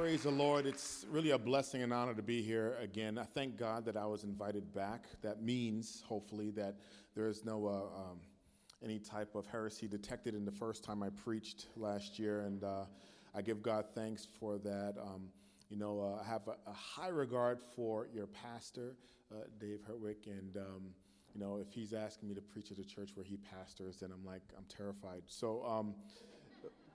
Praise the Lord. It's really a blessing and honor to be here again. I thank God that I was invited back. That means, hopefully, that there is no uh, um, any type of heresy detected in the first time I preached last year, and uh, I give God thanks for that. Um, you know, uh, I have a, a, high regard for your pastor, uh, Dave Hertwick, and um, you know, if he's asking me to preach at a church where he pastors, then I'm like, I'm terrified. So, um,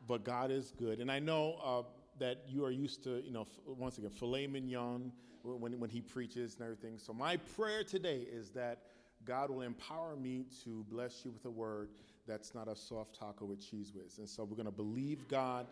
but God is good, and I know uh, that you are used to, you know, once again, filet mignon when, when he preaches and everything. So, my prayer today is that God will empower me to bless you with a word that's not a soft taco with cheese whiz. And so, we're going to believe God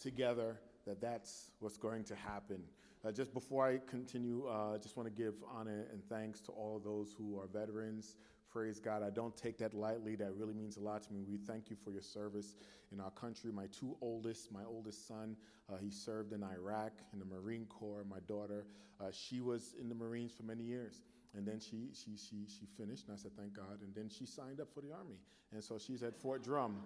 together that that's what's going to happen. Uh, just before I continue, uh, I uh, just want to give honor and thanks to all those who are veterans, Praise God. I don't take that lightly. That really means a lot to me. We thank you for your service in our country. My two oldest, my oldest son, uh, he served in Iraq in the Marine Corps. My daughter, uh, she was in the Marines for many years. And then she, she, she, she finished, and I said, thank God. And then she signed up for the Army. And so she's at Fort Drum.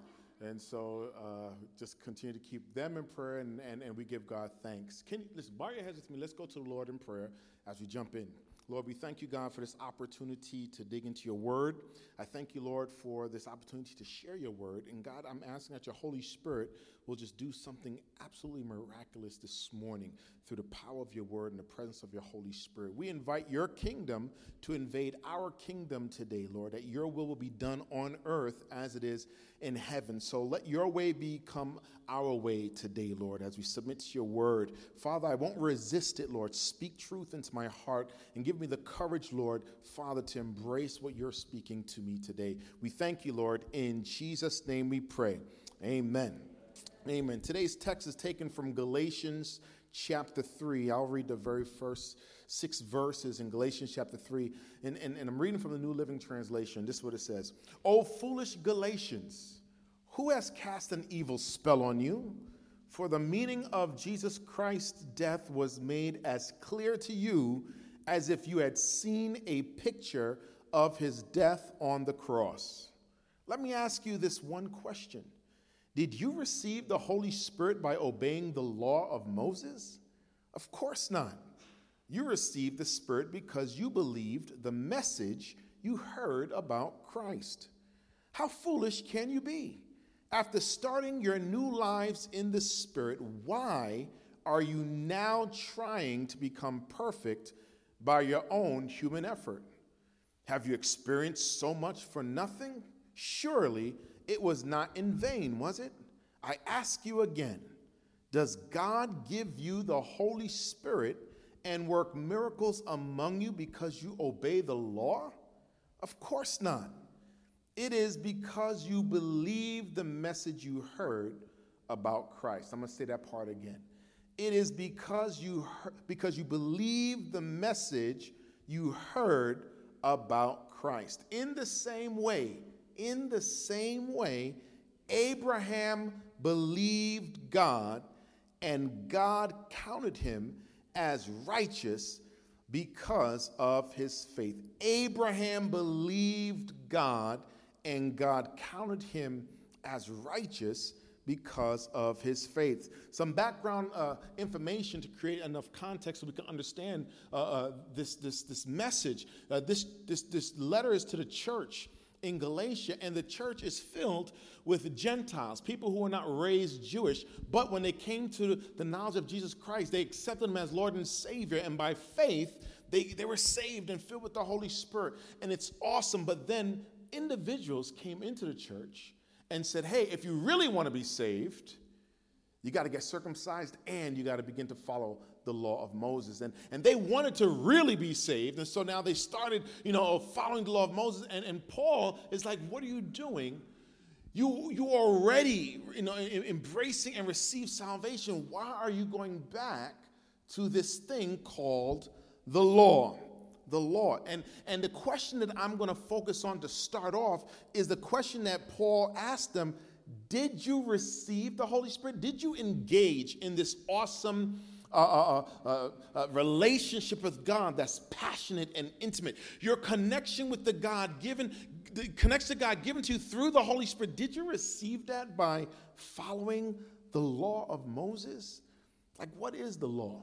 And so uh, just continue to keep them in prayer, and, and, and we give God thanks. Can you, listen, bow your heads with me. Let's go to the Lord in prayer as we jump in. Lord, we thank you, God, for this opportunity to dig into your word. I thank you, Lord, for this opportunity to share your word. And God, I'm asking that your Holy Spirit will just do something absolutely miraculous this morning through the power of your word and the presence of your Holy Spirit. We invite your kingdom to invade our kingdom today, Lord, that your will will be done on earth as it is in heaven. So let your way become our way today, Lord, as we submit to your word. Father, I won't resist it, Lord. Speak truth into my heart and give me the courage, Lord, Father, to embrace what you're speaking to me today. We thank you, Lord. In Jesus' name we pray. Amen. Amen. Today's text is taken from Galatians chapter 3. I'll read the very first six verses in Galatians chapter 3. And, and, and I'm reading from the New Living Translation. This is what it says O foolish Galatians, who has cast an evil spell on you? For the meaning of Jesus Christ's death was made as clear to you as if you had seen a picture of his death on the cross. Let me ask you this one question Did you receive the Holy Spirit by obeying the law of Moses? Of course not. You received the Spirit because you believed the message you heard about Christ. How foolish can you be? After starting your new lives in the Spirit, why are you now trying to become perfect by your own human effort? Have you experienced so much for nothing? Surely it was not in vain, was it? I ask you again Does God give you the Holy Spirit? and work miracles among you because you obey the law? Of course not. It is because you believe the message you heard about Christ. I'm going to say that part again. It is because you because you believe the message you heard about Christ. In the same way, in the same way, Abraham believed God and God counted him as righteous because of his faith. Abraham believed God, and God counted him as righteous because of his faith. Some background uh, information to create enough context so we can understand uh, uh, this, this, this message. Uh, this, this, this letter is to the church in Galatia, and the church is filled with Gentiles, people who were not raised Jewish, but when they came to the knowledge of Jesus Christ, they accepted him as Lord and Savior, and by faith, they, they were saved and filled with the Holy Spirit. And it's awesome. But then individuals came into the church and said, Hey, if you really want to be saved, you got to get circumcised and you got to begin to follow the law of Moses. And, and they wanted to really be saved. And so now they started, you know, following the law of Moses. And, and Paul is like, what are you doing? You, you already, you know, embracing and receive salvation. Why are you going back to this thing called the law? The law. And, and the question that I'm going to focus on to start off is the question that Paul asked them Did you receive the Holy Spirit? Did you engage in this awesome uh, uh, uh, relationship with God that's passionate and intimate. Your connection with the God given, the connection to God given to you through the Holy Spirit. Did you receive that by following the law of Moses? Like, what is the law?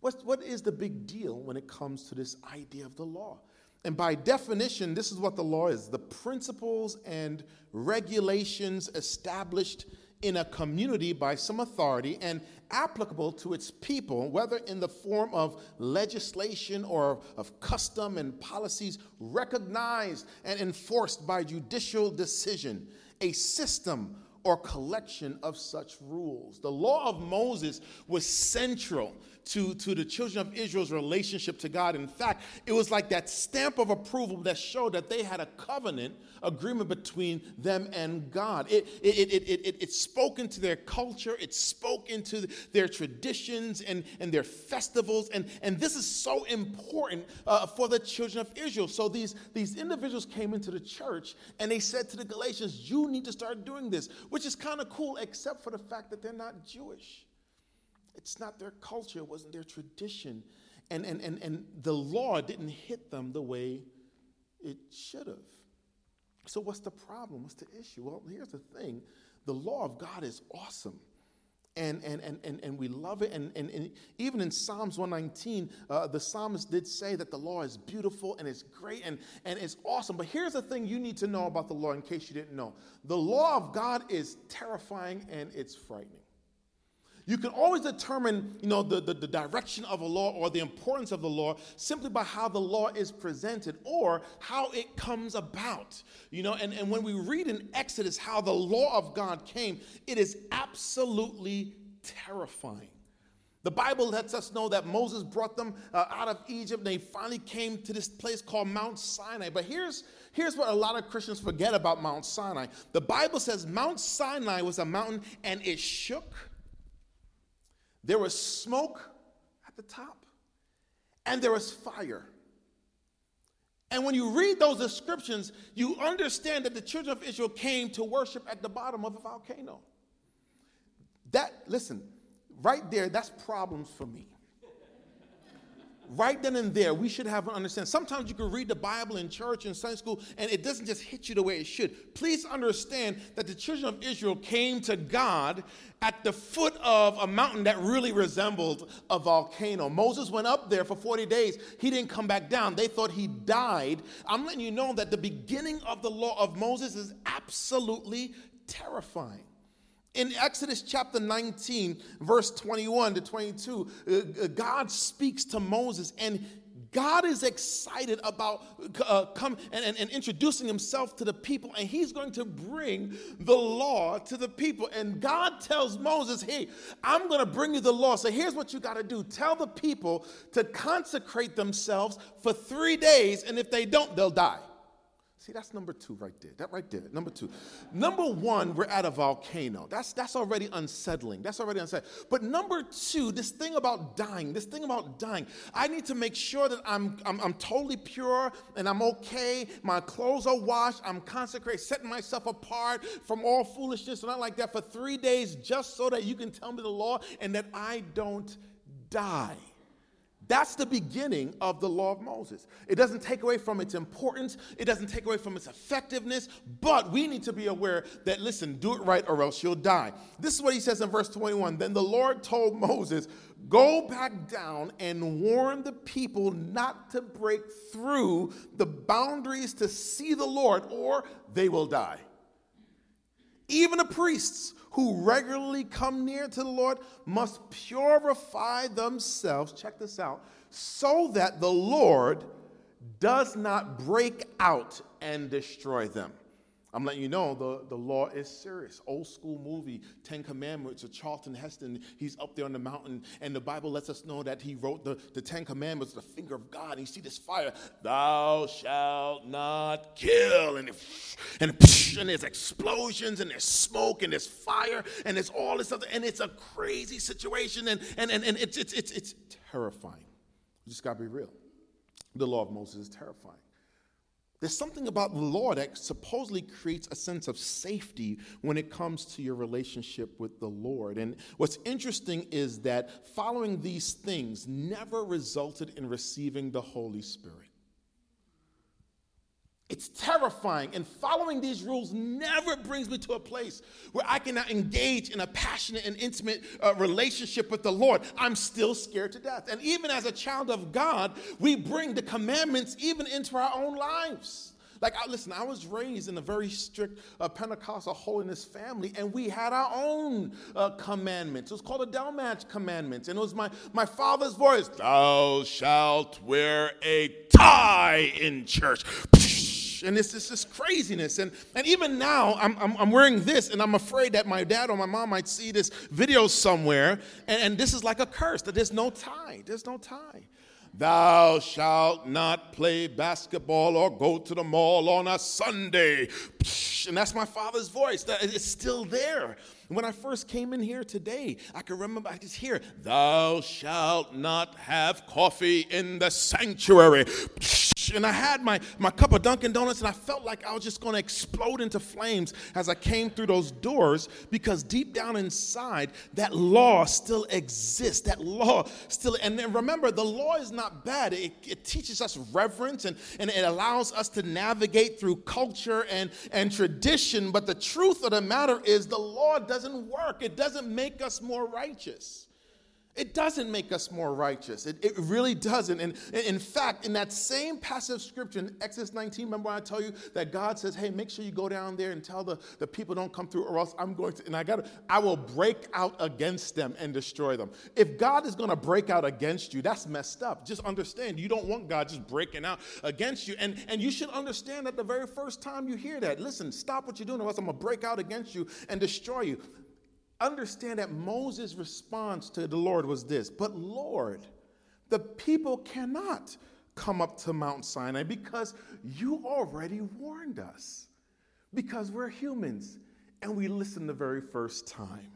What's, what is the big deal when it comes to this idea of the law? And by definition, this is what the law is the principles and regulations established in a community by some authority and applicable to its people, whether in the form of legislation or of custom and policies recognized and enforced by judicial decision, a system or collection of such rules. The law of Moses was central to, to the children of Israel's relationship to God. In fact, it was like that stamp of approval that showed that they had a covenant agreement between them and God. It, it, it, it, it, it spoke into their culture, it spoke into their traditions and, and their festivals. And, and this is so important uh, for the children of Israel. So these, these individuals came into the church and they said to the Galatians, You need to start doing this, which is kind of cool, except for the fact that they're not Jewish. It's not their culture, it wasn't their tradition. And, and, and, and the law didn't hit them the way it should have. So, what's the problem? What's the issue? Well, here's the thing the law of God is awesome. And, and, and, and, and we love it. And, and, and even in Psalms 119, uh, the psalmist did say that the law is beautiful and it's great and, and it's awesome. But here's the thing you need to know about the law in case you didn't know the law of God is terrifying and it's frightening. You can always determine, you know, the, the, the, direction of a law or the importance of the law simply by how the law is presented or how it comes about. You know, and, and when we read in Exodus how the law of God came, it is absolutely terrifying. The Bible lets us know that Moses brought them uh, out of Egypt and they finally came to this place called Mount Sinai. But here's, here's what a lot of Christians forget about Mount Sinai. The Bible says Mount Sinai was a mountain and it shook there was smoke at the top, and there was fire. And when you read those descriptions, you understand that the children of Israel came to worship at the bottom of a volcano. That, listen, right there, that's problems for me right then and there, we should have an understanding. Sometimes you can read the Bible in church and Sunday school, and it doesn't just hit you the way it should. Please understand that the children of Israel came to God at the foot of a mountain that really resembled a volcano. Moses went up there for 40 days. He didn't come back down. They thought he died. I'm letting you know that the beginning of the law of Moses is absolutely terrifying. In Exodus chapter 19, verse 21 to 22, uh, uh, God speaks to Moses and God is excited about uh, come and, and, and, introducing himself to the people, and he's going to bring the law to the people. And God tells Moses, Hey, I'm going to bring you the law. So here's what you got to do tell the people to consecrate themselves for three days, and if they don't, they'll die. See, that's number two right there. That right there. Number two. Number one, we're at a volcano. That's that's already unsettling. That's already unsettling. But number two, this thing about dying, this thing about dying, I need to make sure that I'm I'm, I'm totally pure and I'm okay. My clothes are washed. I'm consecrated, setting myself apart from all foolishness and not like that for three days, just so that you can tell me the law and that I don't die. That's the beginning of the law of Moses. It doesn't take away from its importance, it doesn't take away from its effectiveness, but we need to be aware that, listen, do it right or else you'll die. This is what he says in verse 21 Then the Lord told Moses, Go back down and warn the people not to break through the boundaries to see the Lord, or they will die. Even the priests who regularly come near to the Lord must purify themselves, check this out, so that the Lord does not break out and destroy them. I'm letting you know the, the law is serious. Old school movie, Ten Commandments, of Charlton Heston. He's up there on the mountain, and the Bible lets us know that he wrote the, the Ten Commandments, the finger of God. And you see this fire, thou shalt not kill. And, it, and, and there's explosions, and there's smoke, and there's fire, and there's all this other, and it's a crazy situation, and, and, and, and it's, it's, it's, it's terrifying. You just got to be real. The law of Moses is terrifying. There's something about the law that supposedly creates a sense of safety when it comes to your relationship with the Lord. And what's interesting is that following these things never resulted in receiving the Holy Spirit. It's terrifying. And following these rules never brings me to a place where I can engage in a passionate and intimate uh, relationship with the Lord. I'm still scared to death. And even as a child of God, we bring the commandments even into our own lives. Like, I, listen, I was raised in a very strict uh, Pentecostal holiness family, and we had our own uh, commandments. It was called the Delmatch Commandments, and it was my, my father's voice Thou shalt wear a tie in church and it's, it's this craziness. And, and even now, I'm, I'm, I'm, wearing this, and I'm afraid that my dad or my mom might see this video somewhere, and, and this is like a curse that there's no tie. There's no tie. Thou shalt not play basketball or go to the mall on a Sunday. And that's my father's voice. It's still there. When I first came in here today, I can remember, I just hear, Thou shalt not have coffee in the sanctuary and I had my, my cup of Dunkin' Donuts, and I felt like I was just going to explode into flames as I came through those doors because deep down inside, that law still exists. That law still, and remember, the law is not bad. It, it teaches us reverence and, and it allows us to navigate through culture and, and tradition. But the truth of the matter is, the law doesn't work, it doesn't make us more righteous. It doesn't make us more righteous. It, it really doesn't. And, in fact, in that same passage of scripture in Exodus 19, remember when I tell you that God says, hey, make sure you go down there and tell the, the people don't come through, or else I'm going to, and I gotta, I will break out against them and destroy them. If God is gonna break out against you, that's messed up. Just understand, you don't want God just breaking out against you. And, and you should understand that the very first time you hear that, listen, stop what you're doing, or else I'm gonna break out against you and destroy you understand that Moses' response to the Lord was this But Lord, the people cannot come up to Mount Sinai because you already warned us. Because we're humans and we listened the very first time.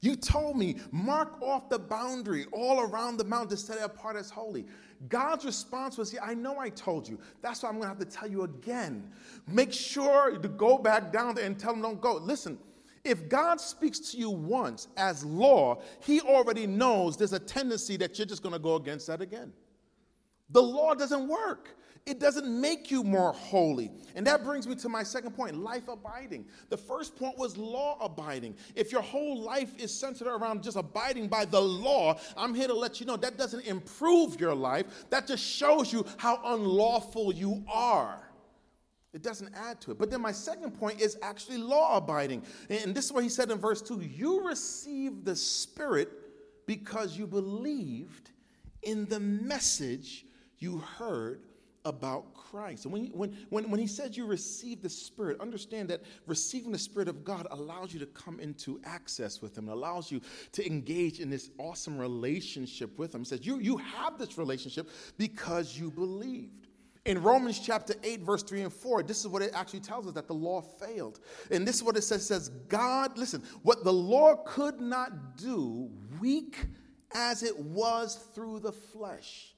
You told me, mark off the boundary all around the mountain to set it apart as holy. God's response was, Yeah, I know I told you. That's why I'm going to have to tell you again. Make sure to go back down there and tell them don't go. Listen, if God speaks to you once as law, he already knows there's a tendency that you're just going to go against that again. The law doesn't work. It doesn't make you more holy. And that brings me to my second point life abiding. The first point was law abiding. If your whole life is centered around just abiding by the law, I'm here to let you know that doesn't improve your life. That just shows you how unlawful you are. It doesn't add to it. But then my second point is actually law abiding. And this is what he said in verse 2 You received the Spirit because you believed in the message you heard about Christ. And when, when, when, when he says you receive the Spirit, understand that receiving the Spirit of God allows you to come into access with Him, it allows you to engage in this awesome relationship with Him. He says you, you have this relationship because you believed. In Romans chapter 8, verse 3 and 4, this is what it actually tells us that the law failed. And this is what it says, it says, God, listen, what the law could not do, weak as it was through the flesh,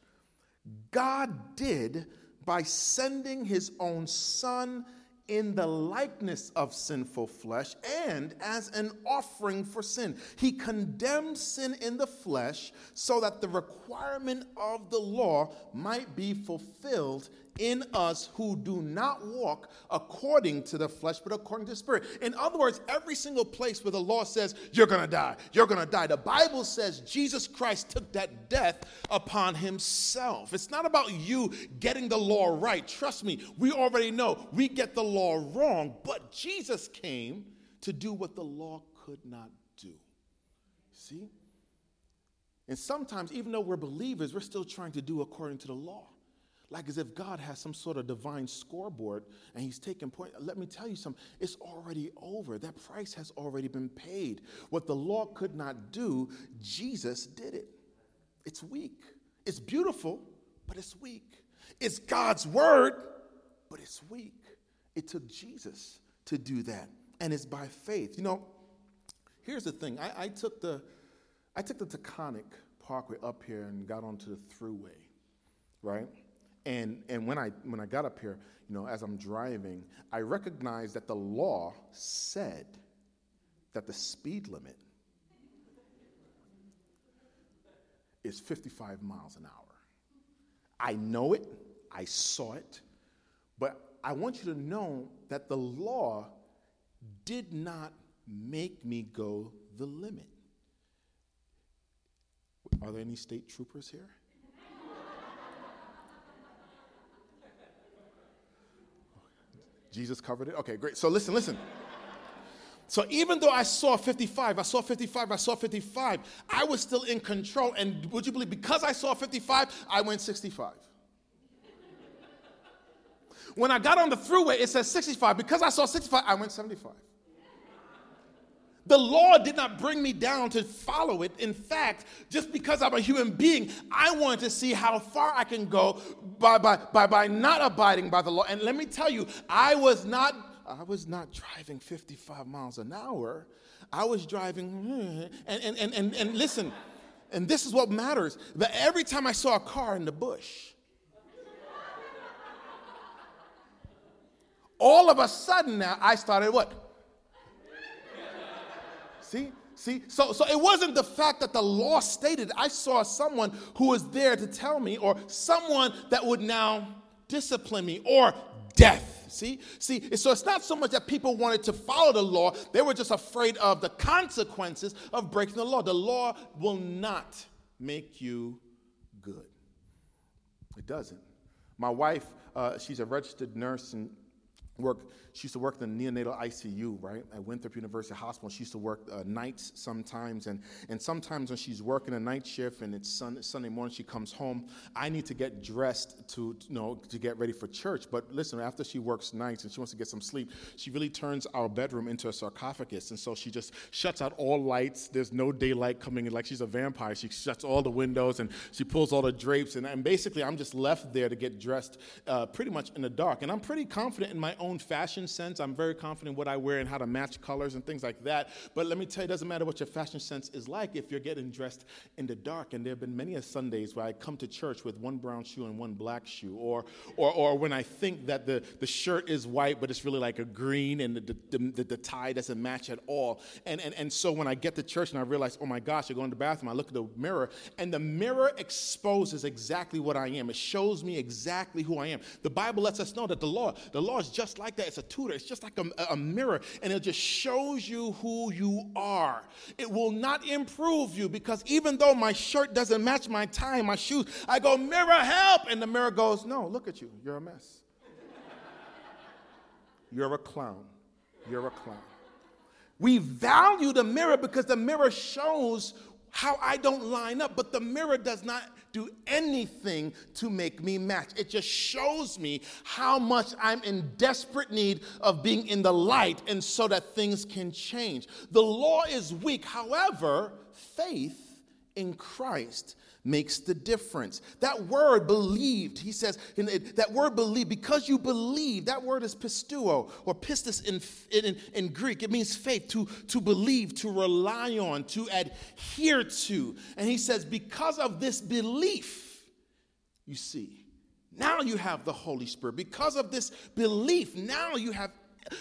God did by sending his own son in the likeness of sinful flesh and as an offering for sin. He condemned sin in the flesh so that the requirement of the law might be fulfilled in us who do not walk according to the flesh, but according to the spirit. In other words, every single place where the law says, you're going to die, you're going to die, the Bible says Jesus Christ took that death upon himself. It's not about you getting the law right. Trust me, we already know we get the law wrong, but Jesus came to do what the law could not do. See? And sometimes, even though we're believers, we're still trying to do according to the law like as if God has some sort of divine scoreboard and he's taking point. Let me tell you something, it's already over. That price has already been paid. What the law could not do, Jesus did it. It's weak. It's beautiful, but it's weak. It's God's word, but it's weak. It took Jesus to do that, and it's by faith. You know, here's the thing. I, I took the I took the Taconic Parkway up here and got onto the thruway, right? And, and when, I, when I got up here, you know, as I'm driving, I recognized that the law said that the speed limit is 55 miles an hour. I know it, I saw it, but I want you to know that the law did not make me go the limit. Are there any state troopers here? Jesus covered it? Okay, great. So listen, listen. So even though I saw 55, I saw 55, I saw 55, I was still in control. And would you believe, because I saw 55, I went 65. When I got on the thruway, it says 65. Because I saw 65, I went 75. The law did not bring me down to follow it. In fact, just because I'm a human being, I wanted to see how far I can go by, by, by, by not abiding by the law. And let me tell you, I was not I was not driving 55 miles an hour. I was driving, hmm, and, and, and, and, and listen, and this is what matters. That every time I saw a car in the bush, all of a sudden now I started what? See? See, so, so it wasn't the fact that the law stated. I saw someone who was there to tell me, or someone that would now discipline me, or death. See, see, so it's not so much that people wanted to follow the law, they were just afraid of the consequences of breaking the law. The law will not make you good. It doesn't. My wife, uh, she's a registered nurse and work she used to work in the neonatal ICU, right, at Winthrop University Hospital. She used to work uh, nights sometimes, and, and sometimes when she's working a night shift and it's sun, Sunday morning, she comes home. I need to get dressed to, you know, to get ready for church. But listen, after she works nights and she wants to get some sleep, she really turns our bedroom into a sarcophagus. And so she just shuts out all lights. There's no daylight coming in, like she's a vampire. She shuts all the windows and she pulls all the drapes. And, and basically, I'm just left there to get dressed uh, pretty much in the dark. And I'm pretty confident in my own fashion sense. I'm very confident in what I wear and how to match colors and things like that. But let me tell you, it doesn't matter what your fashion sense is like if you're getting dressed in the dark. And there have been many a Sundays where I come to church with one brown shoe and one black shoe. Or, or, or when I think that the, the shirt is white, but it's really like a green and the, the, the, the tie doesn't match at all. And, and, and so when I get to church and I realize, oh my gosh, I go in the bathroom, I look at the mirror, and the mirror exposes exactly what I am. It shows me exactly who I am. The Bible lets us know that the law, the law is just like that. It's a tutor. It's just like a, a mirror, and it just shows you who you are. It will not improve you because even though my shirt doesn't match my tie, my shoes, I go, Mirror, help! And the mirror goes, No, look at you. You're a mess. You're a clown. You're a clown. We value the mirror because the mirror shows how I don't line up, but the mirror does not do anything to make me match. It just shows me how much I'm in desperate need of being in the light and so that things can change. The law is weak, however, faith in Christ makes the difference. That word believed, he says, that word believe, because you believe, that word is pisteuo or pistis in, in, in Greek. It means faith, to, to believe, to rely on, to adhere to. And he says, because of this belief, you see, now you have the Holy Spirit. Because of this belief, now you have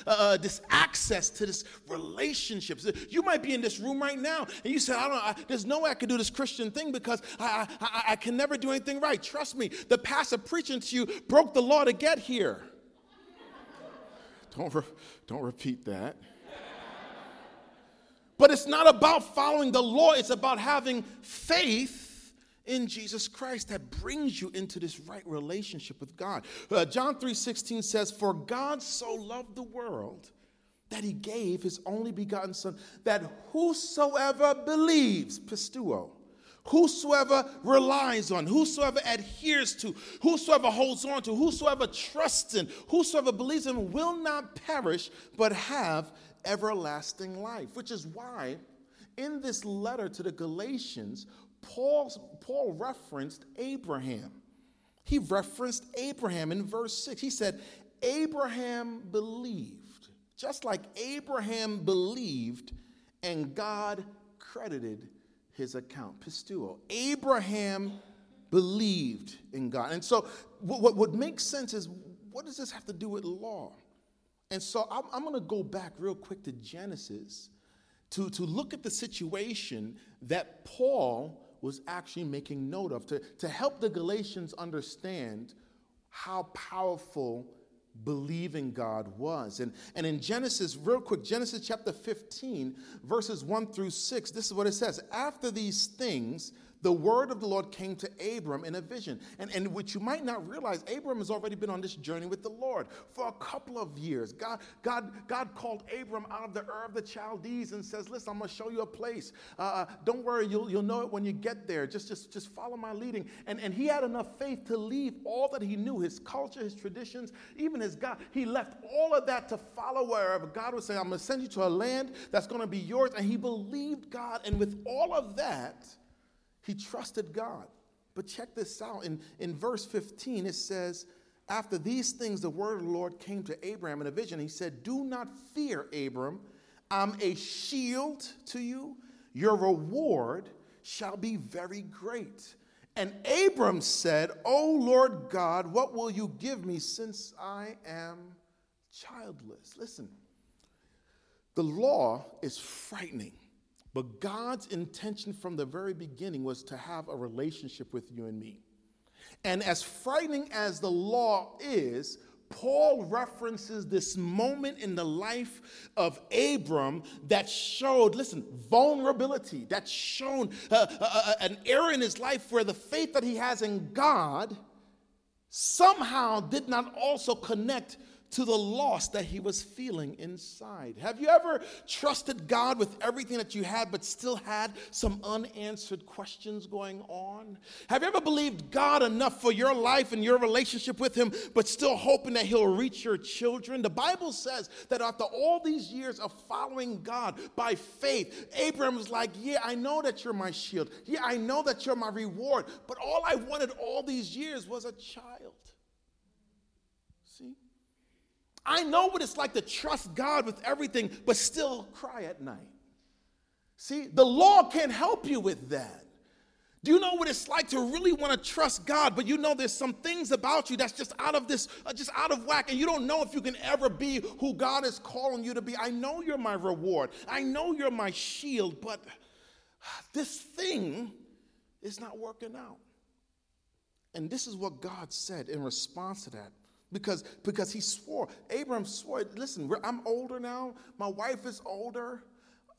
uh, uh, this access to this relationships. You might be in this room right now and you say, I don't I, there's no way I could do this Christian thing because I, I, I can never do anything right. Trust me, the pastor preaching to you broke the law to get here. don't, re- don't repeat that. But it's not about following the law, it's about having faith in Jesus Christ that brings you into this right relationship with God. Uh, John 3:16 says, "For God so loved the world that he gave his only begotten son that whosoever believes, pisteuo, whosoever relies on, whosoever adheres to, whosoever holds on to, whosoever trusts in, whosoever believes in will not perish but have everlasting life." Which is why in this letter to the Galatians, Paul, Paul referenced Abraham. He referenced Abraham in verse 6. He said, Abraham believed, just like Abraham believed, and God credited his account. Pisteuo. Abraham believed in God. And so, what, what makes sense is what does this have to do with law? And so, I'm, I'm going to go back real quick to Genesis to, to look at the situation that Paul was actually making note of to, to help the Galatians understand how powerful believing God was. And, and in Genesis, real quick, Genesis chapter 15, verses 1 through 6, this is what it says After these things, the word of the Lord came to Abram in a vision. And, and what you might not realize, Abram has already been on this journey with the Lord for a couple of years. God, God, God called Abram out of the Ur of the Chaldees and says, Listen, I'm going to show you a place. Uh, uh, don't worry, you'll, you'll know it when you get there. Just, just, just follow my leading. And, and he had enough faith to leave all that he knew his culture, his traditions, even his God. He left all of that to follow wherever God was saying, I'm going to send you to a land that's going to be yours. And he believed God. And with all of that, he trusted God. But check this out. In, in verse 15, it says, After these things, the word of the Lord came to Abraham in a vision. He said, Do not fear, Abram. I'm a shield to you. Your reward shall be very great. And Abram said, O Lord God, what will you give me since I am childless? Listen, the law is frightening. But God's intention from the very beginning was to have a relationship with you and me. And as frightening as the law is, Paul references this moment in the life of Abram that showed, listen, vulnerability, that shown uh, uh, uh, an era in his life where the faith that he has in God somehow did not also connect to the loss that he was feeling inside. Have you ever trusted God with everything that you had, but still had some unanswered questions going on? Have you ever believed God enough for your life and your relationship with Him, but still hoping that He'll reach your children? The Bible says that after all these years of following God by faith, Abraham was like, Yeah, I know that you're my shield. Yeah, I know that you're my reward. But all I wanted all these years was a child. I know what it's like to trust God with everything, but still cry at night. See, the law can't help you with that. Do you know what it's like to really want to trust God, but you know there's some things about you that's just out of this, uh, just out of whack, and you don't know if you can ever be who God is calling you to be. I know you're my reward. I know you're my shield, but this thing is not working out. And this is what God said in response to that because because he swore. Abram swore. Listen i'm older now. My wife is older.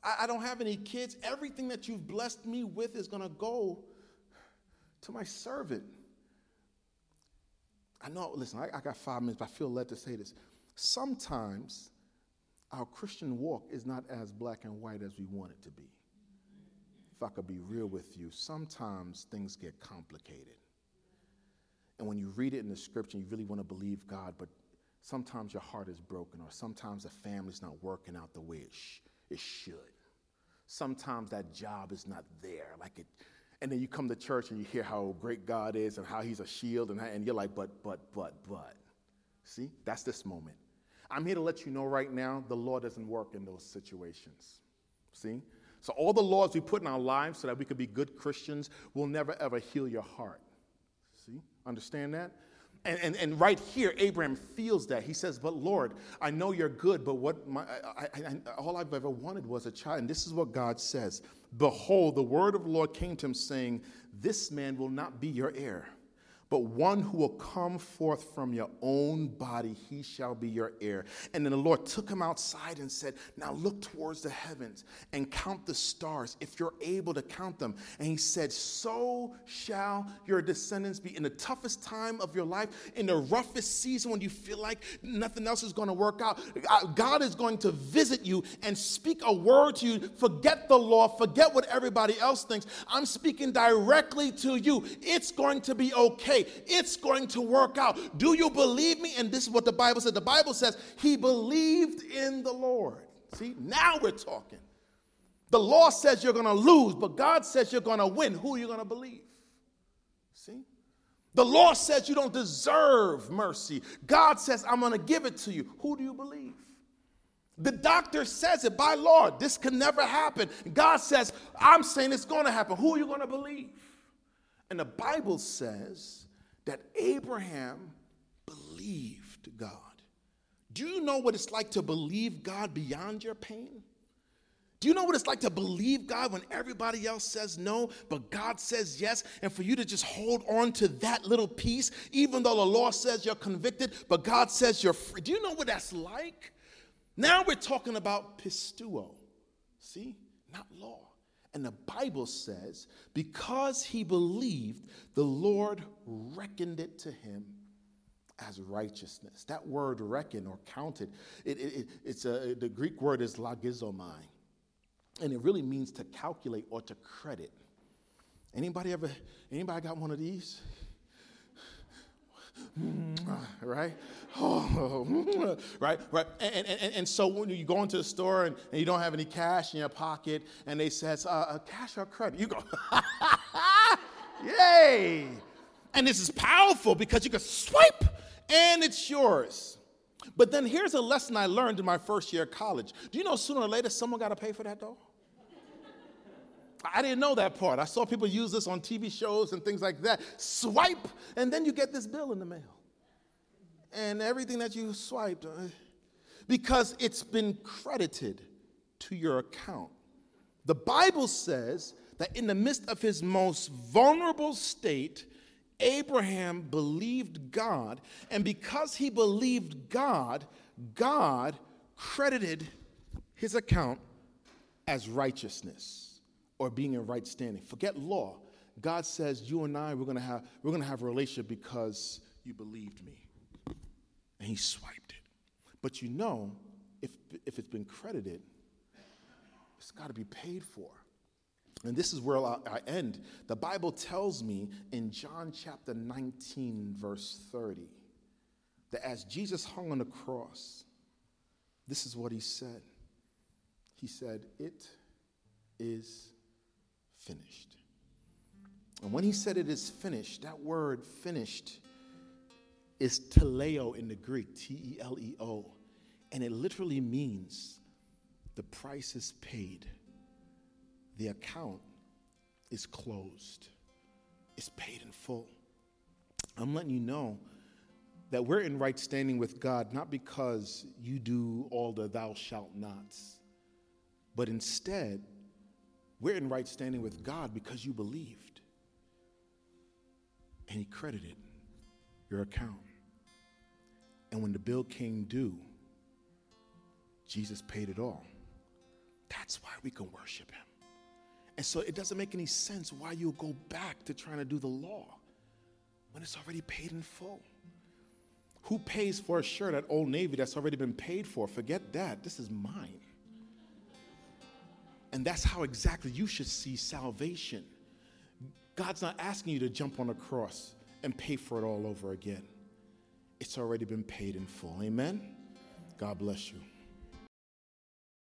I, I, don't have any kids. Everything that you've blessed me with is going to go to my servant. I know listen I, I got five minutes but i feel led to say this. Sometimes our christian walk is not as black and white as we want it to be. If i could be real with you sometimes things get complicated and when you read it in the scripture, you really want to believe God, but sometimes your heart is broken, or sometimes the family's not working out the way it, sh- it should. Sometimes that job is not there, like it. And then you come to church and you hear how great God is and how He's a shield, and, and you're like, but, but, but, but. See, that's this moment. I'm here to let you know right now the law doesn't work in those situations. See? So, all the laws we put in our lives so that we could be good Christians will never ever heal your heart. See? Understand that? And, and, and right here, Abraham feels that. He says, But Lord, I know you're good, but what my, I, I, I, all I've ever wanted was a child. And this is what God says Behold, the word of the Lord came to him, saying, This man will not be your heir but one who will come forth from your own body, he shall be your heir. And then the Lord took him outside and said, Now look towards the heavens and count the stars, if you're able to count them. And he said, So shall your descendants be. In the toughest time of your life, in the roughest season when you feel like nothing else is going to work out, uh, God is going to visit you and speak a word to you. Forget the law, forget what everybody else thinks. I'm speaking directly to you. It's going to be okay it's going to work out. Do you believe me? And this is what the Bible said. The Bible says he believed in the Lord. See, now we're talking. The law says you're going to lose, but God says you're going to win. Who are you going to believe? See? The law says you don't deserve mercy. God says, I'm going to give it to you. Who do you believe? The doctor says it by law. This can never happen. God says, I'm saying it's going to happen. Who are you going to believe? And the Bible says that Abraham believed God. Do you know what it's like to believe God beyond your pain? Do you know what it's like to believe God when everybody else says no, but God says yes? And for you to just hold on to that little piece, even though the law says you're convicted, but God says you're free. Do you know what that's like? Now we're talking about pisteuo. See? Not law. And the Bible says, because he believed, the Lord reckoned it to him as righteousness. That word reckon or counted, it, it, it, it's a, the Greek word is logizomai and it really means to calculate or to credit. Anybody ever, anybody got one of these? Mm, right? Oh, right, right. And, and, and, so when you go into the store and, and you don't have any cash in your pocket, and they says, uh, uh, cash or credit, you go, yay! And this is powerful because you can swipe and it's yours. But then here's a lesson I learned in my first year of college. Do you know sooner or later someone got to pay for that though? I didn't know that part. I saw people use this on TV shows and things like that. Swipe, and then you get this bill in the mail. And everything that you swiped, because it's been credited to your account. The Bible says that in the midst of his most vulnerable state, Abraham believed God, and because he believed God, God credited his account as righteousness or being in right standing. Forget law. God says you and I we're gonna have we're gonna have a relationship because you believed me. And he swiped it. But you know, if if it's been credited, it's got to be paid for. And this is where I, end. The Bible tells me in John chapter 19, verse 30, that as Jesus hung on the cross, this is what he said. He said, It is finished. And when he said it is finished, that word finished is teleo in the Greek, T E L E O. And it literally means the price is paid, the account is closed, it's paid in full. I'm letting you know that we're in right standing with God not because you do all the thou shalt nots, but instead we're in right standing with God because you believed. And He credited your account. And when the bill came due, Jesus paid it all. That's why we can worship Him. And so it doesn't make any sense why you'll go back to trying to do the law when it's already paid in full. Who pays for a shirt at Old Navy that's already been paid for? Forget that. This is mine. And that's how exactly you should see salvation. God's not asking you to jump on a cross and pay for it all over again. It's already been paid in full. Amen? God bless you.